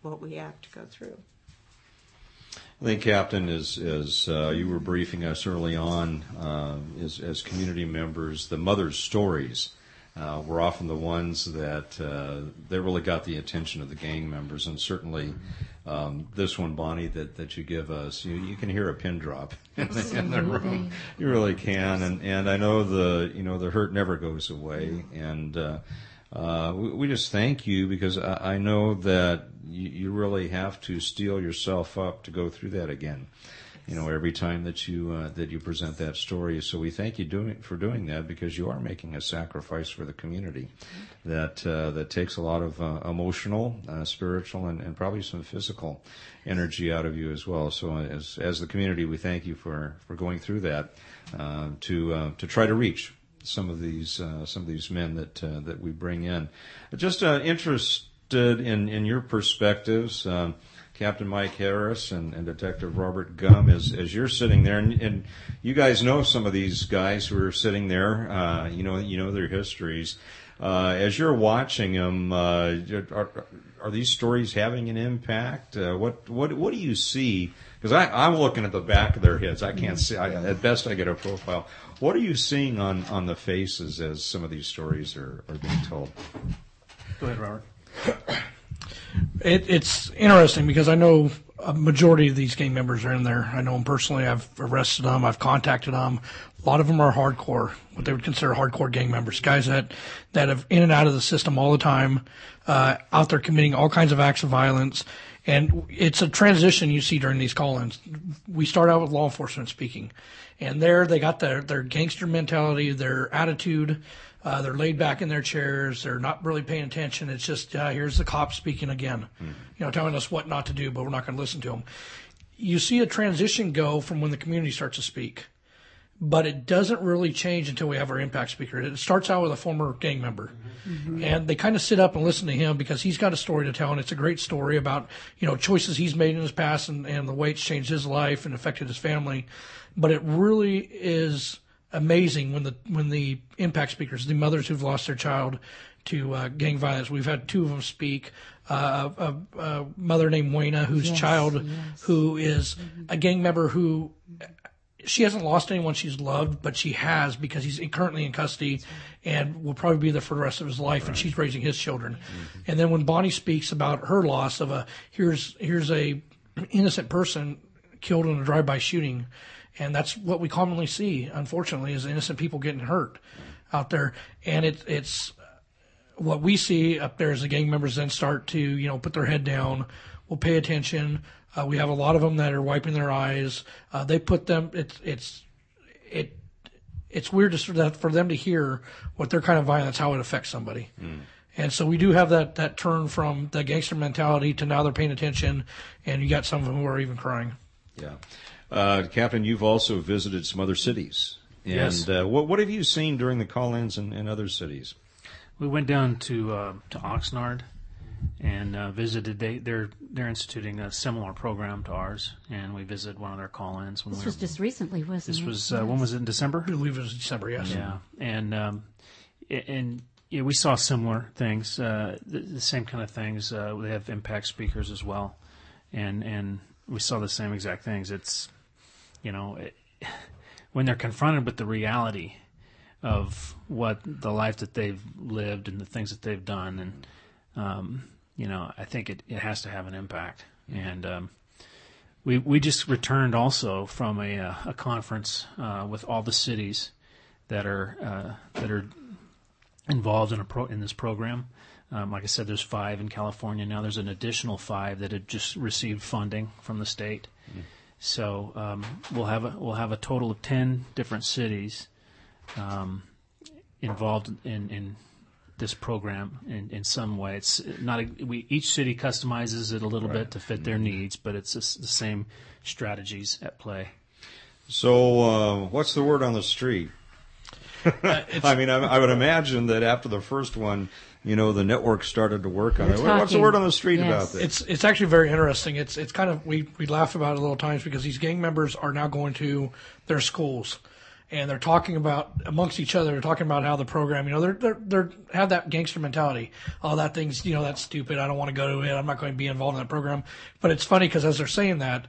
what we have to go through. I think, Captain, as as uh, you were briefing us early on, uh, as, as community members, the mothers' stories uh, were often the ones that uh, they really got the attention of the gang members, and certainly um, this one, Boni, that, that you give us, you, you can hear a pin drop in the, in the room. You really can, and and I know the you know the hurt never goes away, and. Uh, we, we just thank you because I, I know that you, you really have to steel yourself up to go through that again. You know, every time that you uh, that you present that story. So we thank you doing for doing that because you are making a sacrifice for the community that uh, that takes a lot of uh, emotional, uh, spiritual, and, and probably some physical energy out of you as well. So as as the community, we thank you for for going through that to to try to reach some of these uh, some of these men that uh, that we bring in. Just uh, interested in in your perspectives, um, Captain Mike Harris and, and Detective Robert Gumm, as as you're sitting there, and, and you guys know some of these guys who are sitting there. Uh, you know you know their histories. Uh, as you're watching them, uh, are, are these stories having an impact? Uh, what what what do you see? Because I'm looking at the back of their heads. I can't see. I, at best, I get a profile. What are you seeing on, on the faces as some of these stories are, are being told? Go ahead, Robert. It, it's interesting because I know a majority of these gang members are in there. I know them personally. I've arrested them. I've contacted them. A lot of them are hardcore, what they would consider hardcore gang members, guys that that have in and out of the system all the time, uh, out there committing all kinds of acts of violence. And it's a transition you see during these call-ins. We start out with law enforcement speaking, and there they got their their gangster mentality, their attitude. Uh, they're laid back in their chairs. They're not really paying attention. It's just uh, here's the cop speaking again, you know, telling us what not to do, but we're not going to listen to him. You see a transition go from when the community starts to speak, but it doesn't really change until we have our impact speaker. It starts out with a former gang member, and they kind of sit up and listen to him because he's got a story to tell, and it's a great story about you know choices he's made in his past and, and the way it's changed his life and affected his family. But it really is amazing when the when the impact speakers, the mothers who've lost their child to uh, gang violence, we've had two of them speak. Uh, a, a mother named Wayna, whose Yes, child, yes. who is a gang member who she hasn't lost anyone she's loved, but she has because he's currently in custody and will probably be there for the rest of his life, and she's raising his children. Mm-hmm. And then when Boni speaks about her loss of a here's here's a innocent person killed in a drive-by shooting, and that's what we commonly see, unfortunately, is innocent people getting hurt out there, and it, it's what we see up there is the gang members then start to you know put their head down, will pay attention. Uh, we have a lot of them that are wiping their eyes. Uh, they put them. It's it's it it's weird to sort of for them to hear what their kind of violence how it affects somebody. And so we do have that that turn from the gangster mentality to now they're paying attention, and you got some of them who are even crying. Yeah. Uh, Captain, you've also visited some other cities. And Yes. uh, what, what have you seen during the call-ins in, in other cities? We went down to uh, to Oxnard and uh, visited. They they're they're instituting a similar program to ours, and we visited one of their call-ins. When This we was were, just recently, wasn't this it? was uh, when was it in December? I believe it was December, yes. Yeah, and um, and yeah, we saw similar things, uh, the, the same kind of things. Uh, they have impact speakers as well, and and we saw the same exact things. It's you know it, when they're confronted with the reality of what the life that they've lived and the things that they've done, and um, you know, I think it, it has to have an impact. And um, we we just returned also from a uh, a conference uh, with all the cities that are uh, that are involved in a pro, in this program. Um, like I said, there's five in California now. There's an additional five that had just received funding from the state. So um, we'll have a we'll have a total of ten different cities um, involved in, in this program in, in some way. It's not a, we each city customizes it a little bit to fit their needs, but it's the the same strategies at play. So, uh, what's the word on the street? I mean, I, I would imagine that after the first one, you know, the network started to work on it. We're What's the word on the street yes. about this? It's it's actually very interesting. It's it's kind of we we laugh about it a little times because these gang members are now going to their schools and they're talking about amongst each other. They're talking about how the program, you know, they're they're they're have that gangster mentality. Oh, that thing's you know that's stupid. I don't want to go to it. I'm not going to be involved in that program. But it's funny because as they're saying that,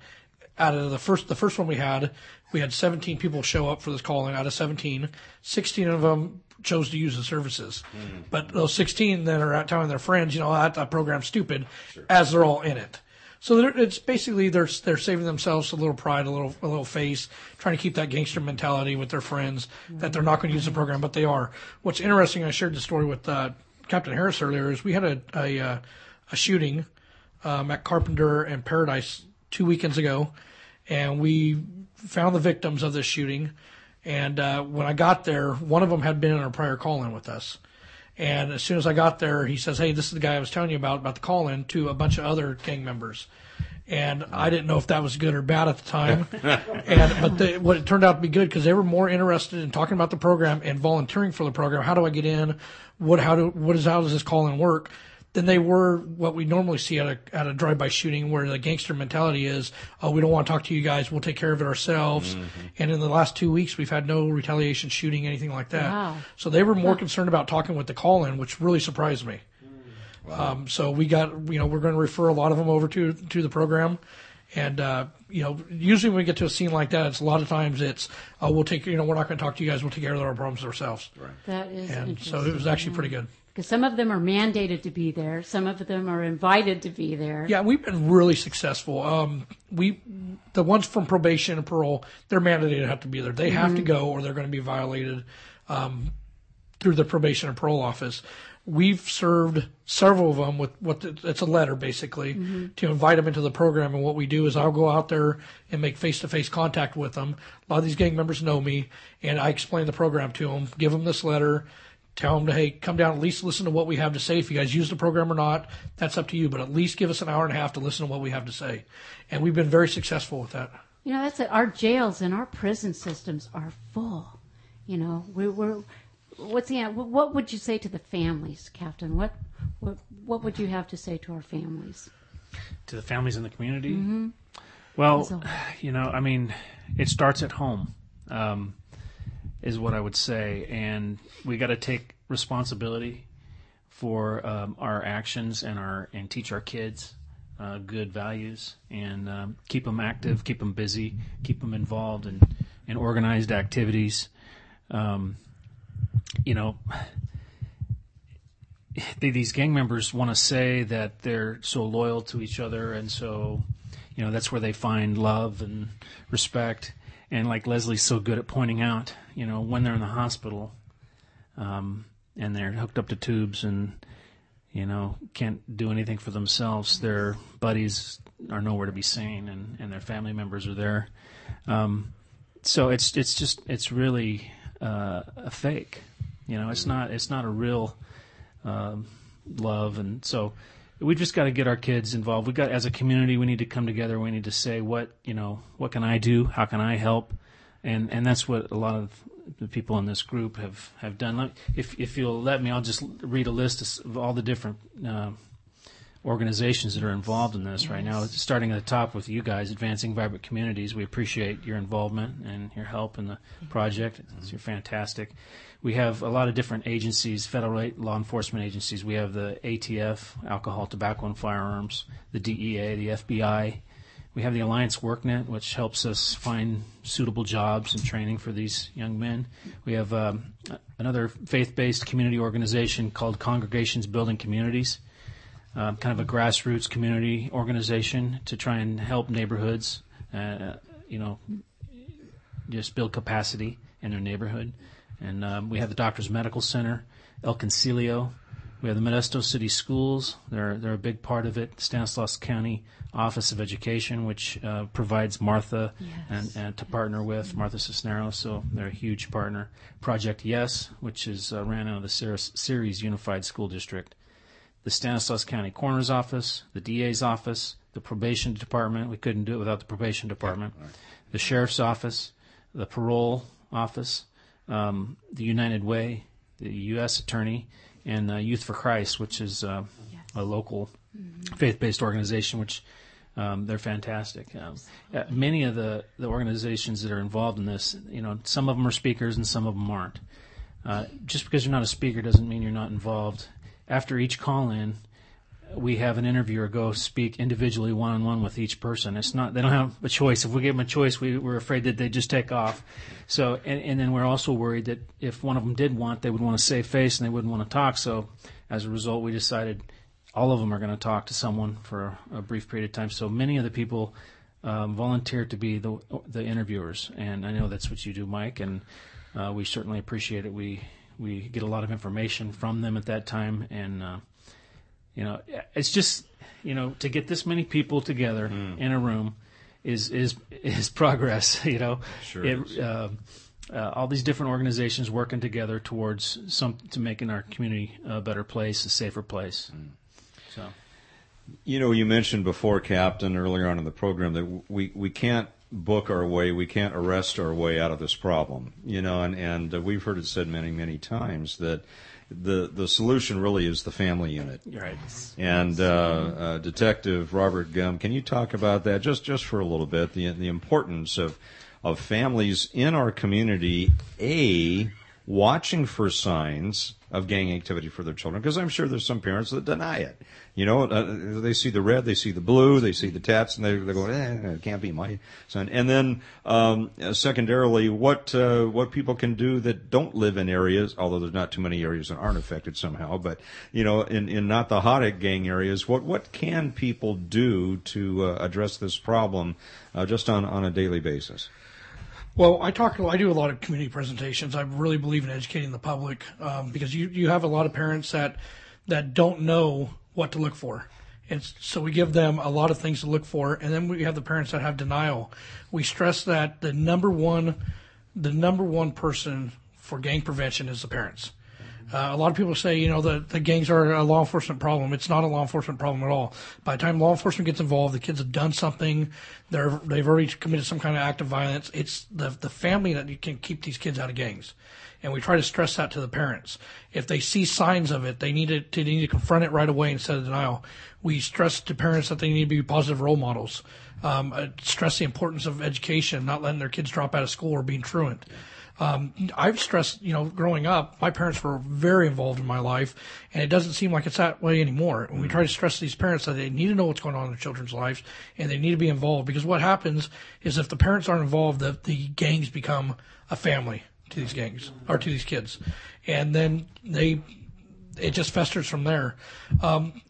out of the first the first one we had, we had 17 people show up for this call-in. Out of 17, 16 of them chose to use the services. Mm-hmm. But those 16 that are out telling their friends, you know, that, that program's stupid, as they're all in it. So it's basically they're they're saving themselves a little pride, a little a little face, trying to keep that gangster mentality with their friends that they're not going to use the program, but they are. What's interesting, I shared the story with uh, Captain Harris earlier, is we had a a, uh, a shooting um, at Carpenter and Paradise two weekends ago, and we found the victims of this shooting. And uh, when I got there, one of them had been in a prior call-in with us. And as soon as I got there, he says, "Hey, this is the guy I was telling you about about the call-in to a bunch of other gang members." And I didn't know if that was good or bad at the time. and but the, what it turned out to be good because they were more interested in talking about the program and volunteering for the program. How do I get in? What how do what is how does this call-in work? Than they were what we normally see at a at a drive-by shooting, where the gangster mentality is, "Oh, we don't want to talk to you guys. We'll take care of it ourselves." And in the last two weeks, we've had no retaliation shooting, anything like that. Wow. So they were more concerned about talking with the call-in, which really surprised me. Um, so we got, you know, we're going to refer a lot of them over to to the program, and uh, you know, usually when we get to a scene like that, it's a lot of times it's, oh, we'll take, you know, we're not going to talk to you guys. We'll take care of our problems ourselves. Right. That is And so it was actually pretty good. Because some of them are mandated to be there, some of them are invited to be there. Yeah, we've been really successful. Um, we, the ones from probation and parole, they're mandated to have to be there. They have to go, or they're going to be violated um, through the probation and parole office. We've served several of them with what the, it's a letter basically to invite them into the program. And what we do is I'll go out there and make face to face contact with them. A lot of these gang members know me, and I explain the program to them, give them this letter, tell them to hey, come down at least listen to what we have to say. If you guys use the program or not, that's up to you. But at least give us an hour and a half to listen to what we have to say. And we've been very successful with that. You know, that's it. Our jails and our prison systems are full. You know, we, we're. What's the what would you say to the families, Captain? What what what would you have to say to our families? to the families in the community. Well, So- you know, I mean, it starts at home, um, is what I would say, and we got to take responsibility for um, our actions and our and teach our kids uh, good values and um, keep them active, keep them busy, keep them involved in in organized activities. Um, you know, they, these gang members want to say that they're so loyal to each other, and so you know that's where they find love and respect. And like Leslie's so good at pointing out, you know, when they're in the hospital, um, and they're hooked up to tubes and you know can't do anything for themselves, their buddies are nowhere to be seen, and, and their family members are there. Um, so it's it's just it's really uh, a fake. You know, it's not it's not a real um, love, and so we just got to get our kids involved. We got as a community, we need to come together. We need to say what you know, what can I do? How can I help? And and that's what a lot of the people in this group have have done. Let- If if you'll let me, I'll just read a list of all the different. Uh, organizations that are involved in this right now. Starting at the top with you guys, Advancing Vibrant Communities. We appreciate your involvement and your help in the project. It's, you're fantastic. We have a lot of different agencies, federal law enforcement agencies. We have the ATF, Alcohol, Tobacco, and Firearms, the DEA, the FBI. We have the Alliance WorkNet, which helps us find suitable jobs and training for these young men. We have um, another faith-based community organization called Congregations Building Communities um, kind of a grassroots community organization to try and help neighborhoods, uh, you know, just build capacity in their neighborhood. And um, we have the Doctors Medical Center, El Concilio. We have the Modesto City Schools. They're they're a big part of it. Stanislaus County Office of Education, which uh, provides Martha and, and to partner with Martha Cisneros. So they're a huge partner. Project Yes, which is uh, ran out of the Ceres, Ceres Unified School District the Stanislaus County Coroner's Office, the DA's office, the probation department. We couldn't do it without the probation department. The sheriff's office, the parole office, um, the United Way, the U.S. Attorney, and uh, Youth for Christ, which is uh, a local faith-based organization, which um, they're fantastic. Um, uh, many of the, the organizations that are involved in this, you know, some of them are speakers and some of them aren't. Uh, just because you're not a speaker doesn't mean you're not involved. After each call-in, we have an interviewer go speak individually one-on-one with each person. It's not they don't have a choice. If we give them a choice, we, we're afraid that they just take off. So and, and then we're also worried that if one of them did want, they would want to save face and they wouldn't want to talk. So as a result, we decided all of them are going to talk to someone for a, a brief period of time. So many of the people um, volunteered to be the the interviewers, and I know that's what you do, Mike, and uh, we certainly appreciate it. We we get a lot of information from them at that time, and uh, you know, it's just you know to get this many people together in a room is is is progress. You know, Sure It, uh, uh, all these different organizations working together towards some to making our community a better place, a safer place. So. You know, you mentioned before, Captain, earlier on in the program that we we can't book our way, we can't arrest our way out of this problem. You know, and and uh, we've heard it said many many times that the the solution really is the family unit. Right. And uh, uh, Detective Robert Gumm, can you talk about that just just for a little bit? The the importance of of families in our community, a watching for signs of gang activity for their children because I'm sure there's some parents that deny it. You know, uh, they see the red, they see the blue, they see the tats, and they, they go, eh, it can't be my son. And then, um, secondarily, what uh, what people can do that don't live in areas, although there's not too many areas that aren't affected somehow, but you know, in, in not the hot gang areas, what what can people do to uh, address this problem uh, just on on a daily basis? Well, I talk. I do a lot of community presentations. I really believe in educating the public um, because you you have a lot of parents that that don't know what to look for. And so we give them a lot of things to look for, and then we have the parents that have denial. We stress that the number one, the number one person for gang prevention is the parents. Uh, a lot of people say, you know, the, the gangs are a law enforcement problem. It's not a law enforcement problem at all. By the time law enforcement gets involved, the kids have done something. They're, they've already committed some kind of act of violence. It's the, the family that can keep these kids out of gangs. And we try to stress that to the parents. If they see signs of it, they need to, they need to confront it right away instead of denial. We stress to parents that they need to be positive role models. Um, uh, stress the importance of education, not letting their kids drop out of school or being truant. Um, I've stressed, you know, growing up, my parents were very involved in my life, and it doesn't seem like it's that way anymore. And we try to stress to these parents that they need to know what's going on in their children's lives, and they need to be involved because what happens is if the parents aren't involved, the, the gangs become a family to these gangs or to these kids, and then they it just festers from there. Um,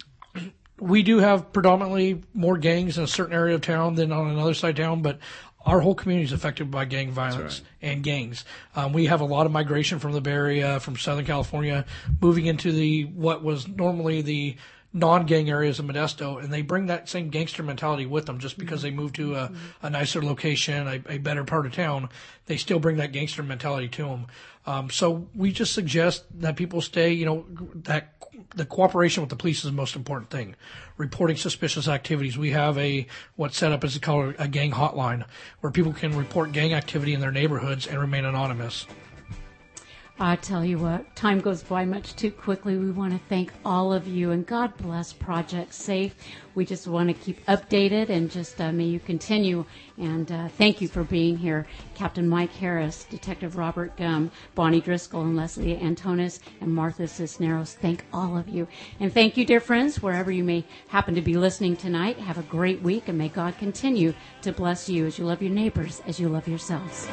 we do have predominantly more gangs in a certain area of town than on another side of town, but our whole community is affected by gang violence right. and gangs. Um, we have a lot of migration from the Bay Area, from Southern California, moving into the what was normally the non-gang areas of Modesto, and they bring that same gangster mentality with them. Just because they move to a, a nicer location, a, a, better part of town, they still bring that gangster mentality to them. Um, so we just suggest that people stay. You know that the cooperation with the police is the most important thing. Reporting suspicious activities. We have a what's set up as called a gang hotline, where people can report gang activity in their neighborhoods and remain anonymous. I tell you what, time goes by much too quickly. We want to thank all of you and God bless Project Safe. We just want to keep updated and just uh, may you continue. And uh, thank you for being here. Captain Mike Harris, Detective Robert Gumm, Boni Driskill, and Leslie Anison, and Martha Cisneros. Thank all of you. And thank you, dear friends, wherever you may happen to be listening tonight. Have a great week and may God continue to bless you as you love your neighbors as you love yourselves.